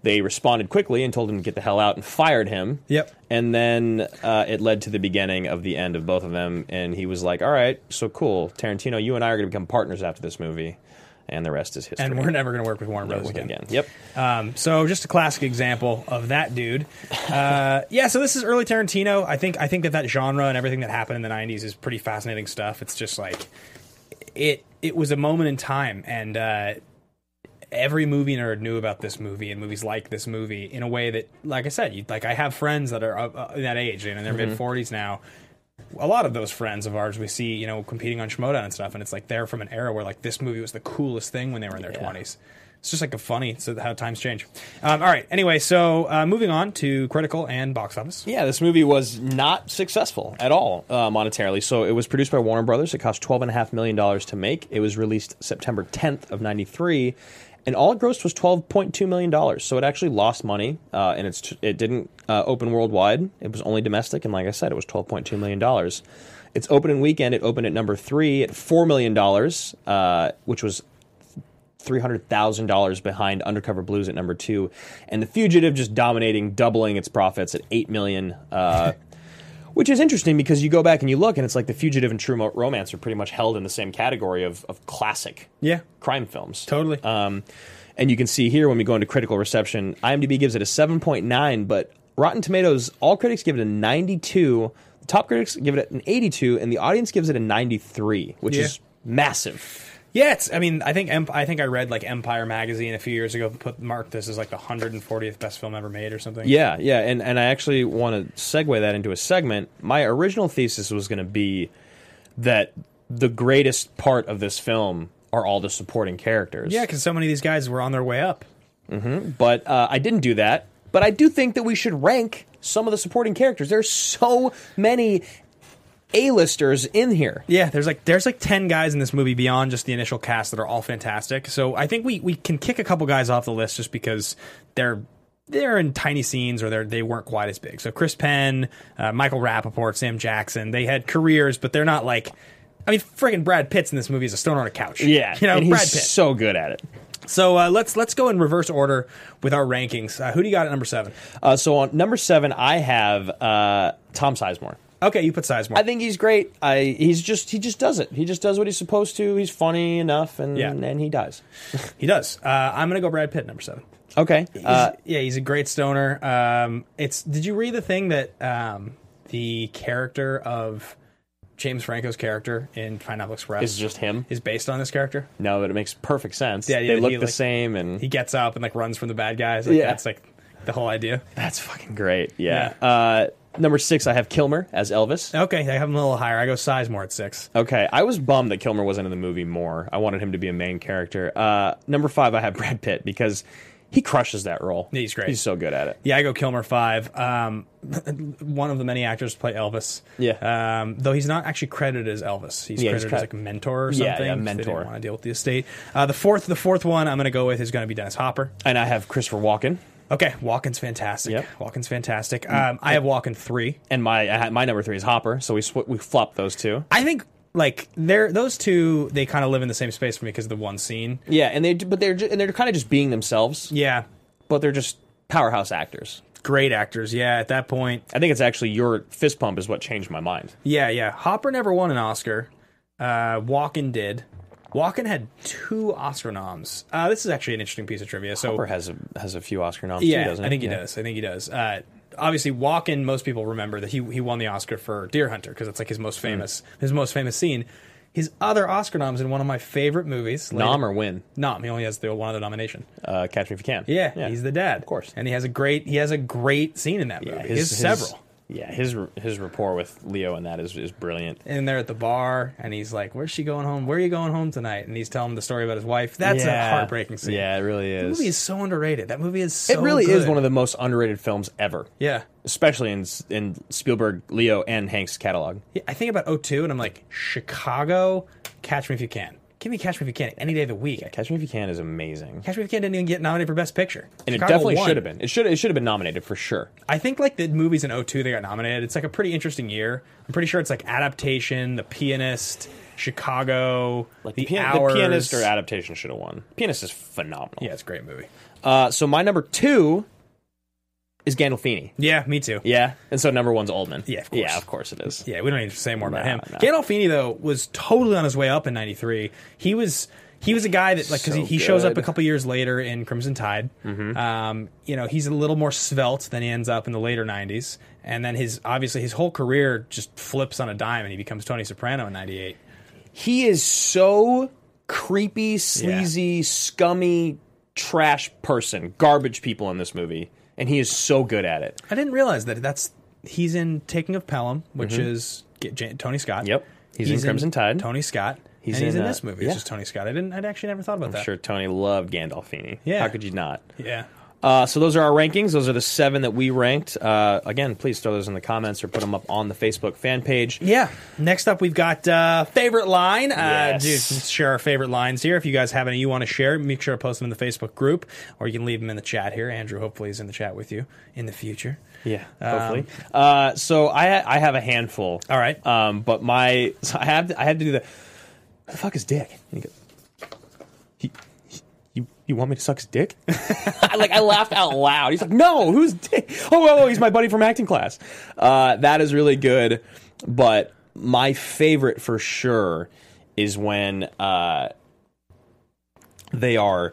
They responded quickly and told him to get the hell out and fired him. Yep. And then uh, it led to the beginning of the end of both of them, and he was like, "All right, so cool, Tarantino, you and I are going to become partners after this movie." And the rest is history. And we're never going to work with Warner Brothers again. again. Yep. Um, so just a classic example of that dude. Uh, yeah, so this is early Tarantino. I think I think that that genre and everything that happened in the '90s is pretty fascinating stuff. It's just like it it was a moment in time, and uh, every movie nerd knew about this movie and movies like this movie in a way that, like I said, you, like I have friends that are uh, uh, in that age and in their mid 40s now. A lot of those friends of ours we see, you know, competing on Schmoedown and stuff, and it's like they're from an era where like this movie was the coolest thing when they were in their Yeah. twenties. It's just like a funny, so how times change. Um, all right. Anyway, so uh, moving on to critical and box office. Yeah, this movie was not successful at all uh, monetarily. So it was produced by Warner Brothers. It cost twelve and a half million dollars to make. It was released September tenth of ninety three, and all it grossed was twelve point two million dollars. So it actually lost money, uh, and it's it didn't uh, open worldwide. It was only domestic, and like I said, it was twelve point two million dollars. Its opening weekend, it opened at number three at four million dollars, uh, which was three hundred thousand dollars behind Undercover Blues at number two, and The Fugitive just dominating, doubling its profits at eight million. Which is interesting because you go back and you look, and it's like The Fugitive and True Romance are pretty much held in the same category of, of classic Yeah. crime films. Totally. Um, and you can see here when we go into critical reception, IMDb gives it a 7.9, but Rotten Tomatoes, all critics give it a 92, the top critics give it an 82, and the audience gives it a 93, which Yeah. is massive. Yeah, it's. I mean, I think Emp- I think I read like Empire magazine a few years ago put marked this as like the 140th best film ever made or something. Yeah, yeah, and and I actually want to segue that into a segment. My original thesis was going to be that the greatest part of this film are all the supporting characters. Yeah, because so many of these guys were on their way up. but uh, I didn't do that. But I do think that we should rank some of the supporting characters. There's so many A-listers in here. Yeah, there's like there's like ten guys in this movie beyond just the initial cast that are all fantastic. So I think we we can kick a couple guys off the list just because they're they're in tiny scenes or they're they weren't quite as big. So Chris Penn, uh, Michael Rappaport, Sam Jackson, they had careers, but they're not like. I mean, friggin' Brad Pitt's in this movie is a stone on a couch. Yeah, you know, Brad Pitt. so good at it. So uh, let's let's go in reverse order with our rankings. Uh, who do you got at number seven? Uh, so on number seven, I have uh, Tom Sizemore. Okay, you put Sizemore. I think he's great. I he's just he just does it. He just does what he's supposed to. He's funny enough, and Yeah. and he dies. he does. Uh, I'm gonna go Brad Pitt number seven. Okay, He's- uh, yeah, he's a great stoner. Um, it's. Did you read the thing that um, the character of James Franco's character in Pineapple Express is just him. is based on this character? No, but it makes perfect sense. Yeah, yeah, they look he, the like- same, and He gets up and like runs from the bad guys. Like, Yeah. that's like the whole idea. that's fucking great. Yeah. Uh, number six, I have Kilmer as Elvis. Okay, I have him a little higher. I go Sizemore at six. Okay, I was bummed that Kilmer wasn't in the movie more. I wanted him to be a main character. Uh, number five, I have Brad Pitt because he crushes that role. He's great. He's so good at it. Yeah, I go Kilmer five. Um, one of the many actors to play Elvis. Yeah. Um, though he's not actually credited as Elvis. He's Yeah, he's credited cre- as like a mentor or something. Yeah, yeah, 'cause They mentor. didn't want to deal with the estate. Uh, the fourth, the fourth one I'm going to go with is going to be Dennis Hopper. And I have Christopher Walken. Okay, Walken's fantastic. Yep. Walken's fantastic. Um, I have Walken three. And my I my number three is Hopper, so we sw- we flopped those two. I think like they're those two. They kind of live in the same space for me because of the one scene. Yeah, and they but they're ju- and they're kind of just being themselves, Yeah, but they're just powerhouse actors. great actors. Yeah, at that point, I think it's actually your fist pump is what changed my mind. Yeah, yeah. Hopper never won an Oscar. Uh, Walken did. Walken had two Oscar noms. Uh, this is actually an interesting piece of trivia. So, Hopper has a has a few Oscar noms yeah, too, doesn't I think he? Yeah. does. I think he does. Uh, obviously, Walken. Most people remember that he he won the Oscar for Deer Hunter because it's like his Hmm. most famous his most famous scene. His other Oscar noms in one of my favorite movies. Nom or win? nom. He only has the one other nomination. Uh, Catch Me If You Can. Yeah, he's the dad, of course. and he has a great he has a great scene in that movie. Yeah, he has several. Yeah, his his rapport with Leo and that is is brilliant. and they're at the bar, and he's like, "Where's she going home? Where are you going home tonight?" And he's telling him the story about his wife. That's Yeah. a heartbreaking scene. Yeah, it really is. the movie is so underrated. That movie is so. it really is one of the most underrated films ever. Yeah. especially in in Spielberg, Leo, and Hank's catalog. Yeah, I think about 02 and I'm like, Chicago, Catch Me If You Can. Give me Catch Me If You Can any day of the week. Catch Me If You Can is amazing, Catch Me If You Can didn't even get nominated for Best Picture. and Chicago it definitely won. should have been. It should it should have been nominated for sure. I think like the movies in 02 they got nominated. It's like a pretty interesting year. I'm pretty sure it's like Adaptation, The Pianist, Chicago, Like The the, pian- Hours. the pianist or adaptation should have won. Pianist is phenomenal. Yeah, it's a great movie. Uh, so my number two is Gandolfini. Yeah, me too. Yeah, and so number one's Oldman. Yeah, of course. Yeah, of course it is. Yeah, we don't need to say more about No, him. no. Gandolfini though was totally on his way up in '93. He was he was a guy that like because So he, he shows up a good. couple years later in Crimson Tide. Mm-hmm. Um, you know, he's a little more svelte than he ends up in the later '90s, and then his obviously his whole career just flips on a dime, and he becomes Tony Soprano in '98. He is so creepy, sleazy, scummy, trash person, garbage people in this movie, and he is so good at it. I didn't realize that that's he's in Taking of Pelham, which is J- J- Tony Scott. Mm-hmm. Yep. He's in Crimson Tide. Tony Scott. He's and he's in, in uh, this movie. yeah. It's just Tony Scott. I didn't. I'd actually never thought about I'm that. sure Tony loved Gandolfini. Yeah. How could you not? Yeah. Uh, so those are our rankings. Those are the seven that we ranked. Uh, again, please throw those in the comments or put them up on the Facebook fan page. Yeah. Next up, we've got uh, favorite line. Uh, Yes. dude, share our favorite lines here. If you guys have any you want to share, make sure to post them in the Facebook group, or you can leave them in the chat here. Andrew hopefully is in the chat with you in the future. Yeah, hopefully. uh, so I I have a handful. All right. Um, but my so I have to, I have to do the. Who the fuck is Dick? And he goes, he, he- you want me to suck his dick? I, like I laughed out loud. He's like, no, who's Dick? Oh, oh, oh, he's my buddy from acting class. Uh, that is really good. But my favorite for sure is when uh, they are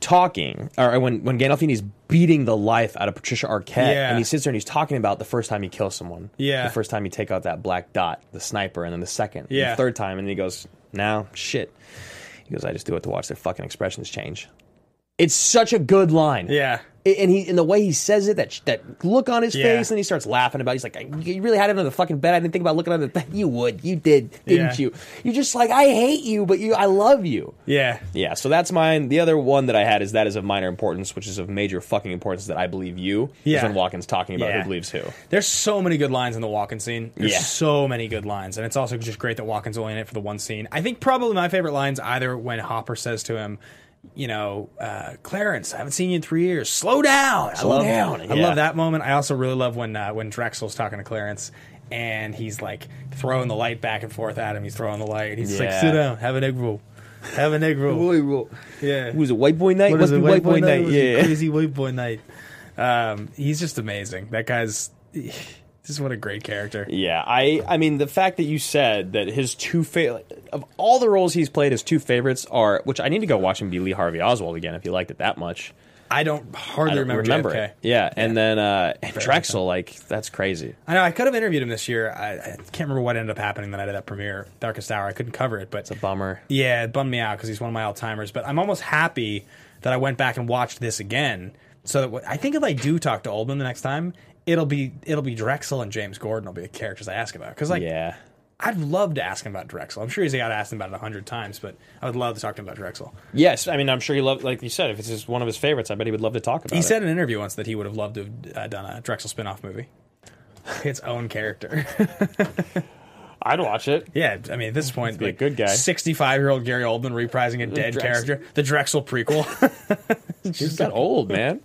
talking, or when when Gandolfini's beating the life out of Patricia Arquette, Yeah. and he sits there and he's talking about the first time he kills someone, Yeah. the first time you take out that black dot, the sniper, and then the second, Yeah. the third time, and he goes, "Now, shit." He goes, "I just do it to watch their fucking expressions change." It's such a good line. Yeah. And he, and the way he says it, that that look on his Yeah. face, and he starts laughing about. it. He's like, "You really had it under the fucking bed. I didn't think about looking under the. bed. You would, you did, didn't Yeah. you? You're just like, I hate you, but you, I love you." Yeah. Yeah, so that's mine. The other one that I had is that is of minor importance, which is of major fucking importance that I believe you. Yeah. Is when Walken's talking about Yeah. who believes who. There's so many good lines in the Walken scene. There's Yeah. so many good lines, and it's also just great that Walken's only in it for the one scene. I think probably my favorite lines either when Hopper says to him, you know, uh, Clarence, I haven't seen you in three years. Slow down. Slow I love, down, I love that moment. I also really love when uh, when Drexel's talking to Clarence. And he's like throwing the light back and forth at him. He's throwing the light. He's like, "Sit down, have an egg roll, have an egg roll." boy roll. Yeah, Who's a White boy night? what Must be it, white boy night. Was it Yeah. crazy white boy night. Um, he's just amazing. That guy's just what a great character. Yeah, I I mean the fact that you said that his two fa- of all the roles he's played, his two favorites are which I need to go watch him be Lee Harvey Oswald again if you liked it that much. I don't hardly I don't remember, remember JFK. it. Yeah, and then uh, and Drexel, like that's crazy. I know I could have interviewed him this year. I, I can't remember what ended up happening the night of that premiere, Darkest Hour. I couldn't cover it, but It's a bummer. yeah, it bummed me out because he's one of my all timers. But I'm almost happy that I went back and watched this again. So that I think if I do talk to Oldman the next time, it'll be it'll be Drexel and James Gordon will be the characters I ask about. Because like yeah, I'd love to ask him about Drexel. I'm sure he's got asked him about it a hundred times, but I would love to talk to him about Drexel. yes. I mean, I'm sure he loved, like you said, if it's just one of his favorites, I bet he would love to talk about. It. He it. said in an interview once that he would have loved to have uh, done a Drexel spin-off movie. Its own character. I'd watch it. Yeah, I mean, at this point, be a good guy. Sixty-five-year-old Gary Oldman reprising a dead Drexel. character, the Drexel prequel. He's got old man.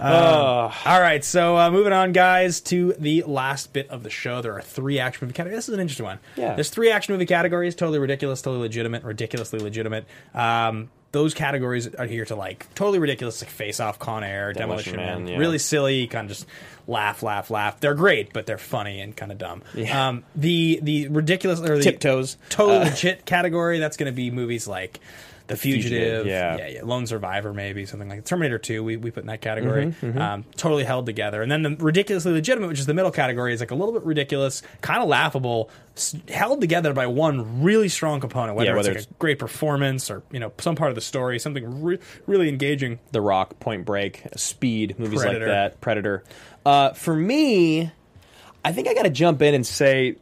All right, so uh, moving on, guys, to the last bit of the show. There are three action movie categories. This is an interesting one. Yeah. There's three action movie categories: totally ridiculous, totally legitimate, ridiculously legitimate. Um, those categories are here to like totally ridiculous, like Face Off, Con Air, Demolition, Demolition Man. Man, yeah. Really silly, kind of just laugh, laugh, laugh. They're great, but they're funny and kind of dumb. Yeah. Um, the the ridiculous or the Tiptoes. totally Uh, legit category. That's going to be movies like. The Fugitive, Fugitive, yeah. yeah, yeah, Lone Survivor, maybe something like Terminator Two. We, we put in that category. Mm-hmm, Um, totally held together, and then the ridiculously legitimate, which is the middle category, is like a little bit ridiculous, kind of laughable, s- held together by one really strong component. Whether, Yeah, whether it's like it's- a great performance or you know some part of the story, something re- really engaging. The Rock, Point Break, Speed, movies Predator. like that, Predator. Uh, for me, I think I got to jump in and say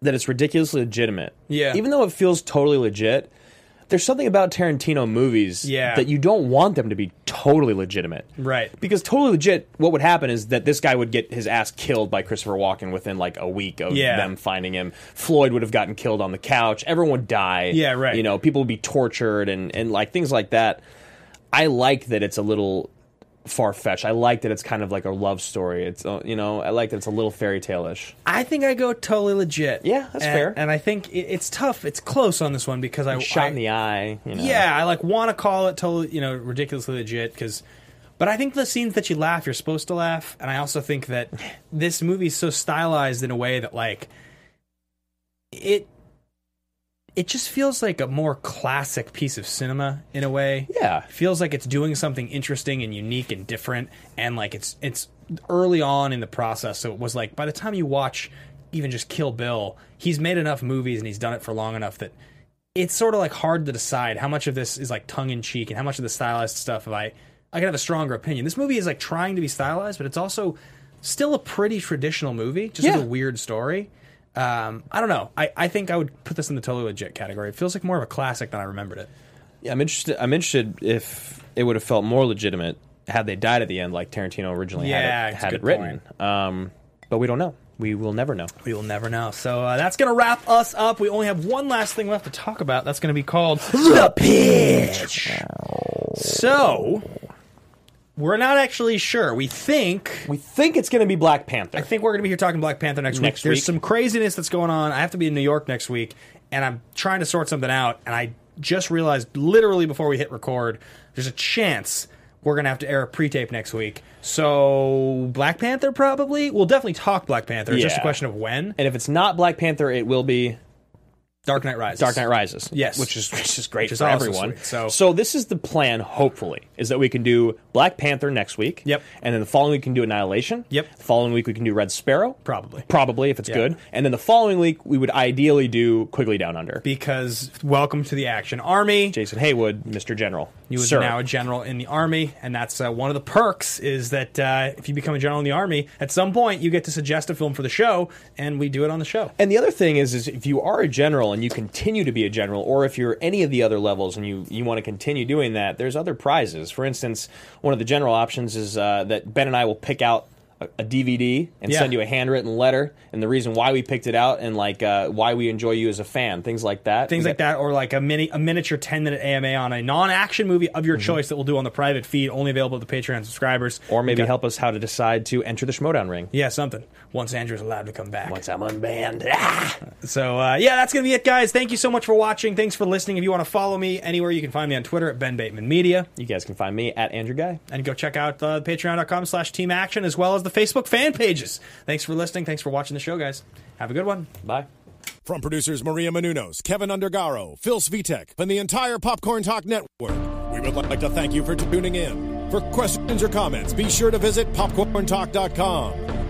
that it's ridiculously legitimate. Yeah. Even though it feels totally legit, there's something about Tarantino movies Yeah. that you don't want them to be totally legitimate. Right. Because totally legit, what would happen is that this guy would get his ass killed by Christopher Walken within like a week of Yeah. them finding him. Floyd would have gotten killed on the couch. Everyone would die. Yeah, right. You know, people would be tortured and, and like things like that. I like that it's a little far fetched. I like that it's kind of like a love story. It's uh, you know, I like that it's a little fairy tale ish. I think I go totally legit. Yeah, that's And- fair. And I think it, it's tough. It's close on this one because I Shot I, in the eye. You know. Yeah, I like want to call it totally, you know, ridiculously legit because, but I think the scenes that you laugh, you're supposed to laugh, and I also think that this movie's so stylized in a way that like it, it just feels like a more classic piece of cinema in a way. Yeah. It feels like it's doing something interesting and unique and different, and like it's it's early on in the process. So it was like by the time you watch even just Kill Bill, he's made enough movies and he's done it for long enough that it's sort of like hard to decide how much of this is like tongue in cheek and how much of the stylized stuff if I I could have a stronger opinion. This movie is like trying to be stylized, but it's also still a pretty traditional movie, just Yeah. with a weird story. Um, I don't know. I, I think I would put this in the totally legit category. It feels like more of a classic than I remembered it. Yeah, I'm interested. I'm interested if it would have felt more legitimate had they died at the end, like Tarantino originally Yeah, had it, had it written. Um, but we don't know. We will never know. We will never know. So uh, that's going to wrap us up. We only have one last thing left to talk about. That's going to be called The Pitch. So, we're not actually sure. We think. We think it's going to be Black Panther. I think we're going to be here talking Black Panther next, Next week. There's week. some craziness that's going on. I have to be in New York next week, and I'm trying to sort something out. And I just realized, literally before we hit record, there's a chance we're going to have to air a pre-tape next week. So Black Panther probably. We'll definitely talk Black Panther. It's just a Yeah. question of when. and if it's not Black Panther, it will be Dark Knight Rises. Dark Knight Rises. Yes. which is which is great Which is for everyone. sweet. So- this is the plan. Hopefully, is that we can do Black Panther next week. Yep. And then the following week we can do Annihilation. Yep. The following week we can do Red Sparrow. Probably. Probably if it's Yeah. good. And then the following week we would ideally do Quigley Down Under. because welcome to the action army. Jason Haywood, Mr. General. You is Sir. now a general in the army, and that's uh, one of the perks. Is that uh, if you become a general in the army, at some point you get to suggest a film for the show, and we do it on the show. And the other thing is, is if you are a general and you continue to be a general, or if you're any of the other levels and you, you want to continue doing that, there's other prizes. For instance, one of the general options is uh, that Ben and I will pick out a, a DVD and Yeah. send you a handwritten letter and the reason why we picked it out and like uh, why we enjoy you as a fan, things like that. Things like that, or like a mini, a miniature ten minute AMA on a non-action movie of your choice that we'll do on the private feed, only available to Patreon subscribers. Or maybe got- help us how to decide to enter the Schmoedown ring. Yeah, something. Once Andrew's allowed to come back. Once I'm unbanned. Ah! So uh, yeah, that's gonna be it, guys. Thank you so much for watching. Thanks for listening. If you want to follow me anywhere, you can find me on Twitter at Ben Bateman Media, You guys can find me at Andrew Guy. and go check out uh, Patreon.com/slash Team Action as well as the Facebook fan pages. Thanks for listening. Thanks for watching the show, guys. Have a good one. Bye. From producers Maria Menounos, Kevin Undergaro, Phil Svitek, and the entire Popcorn Talk Network, we would like to thank you for tuning in. For questions or comments, be sure to visit popcorntalk.com.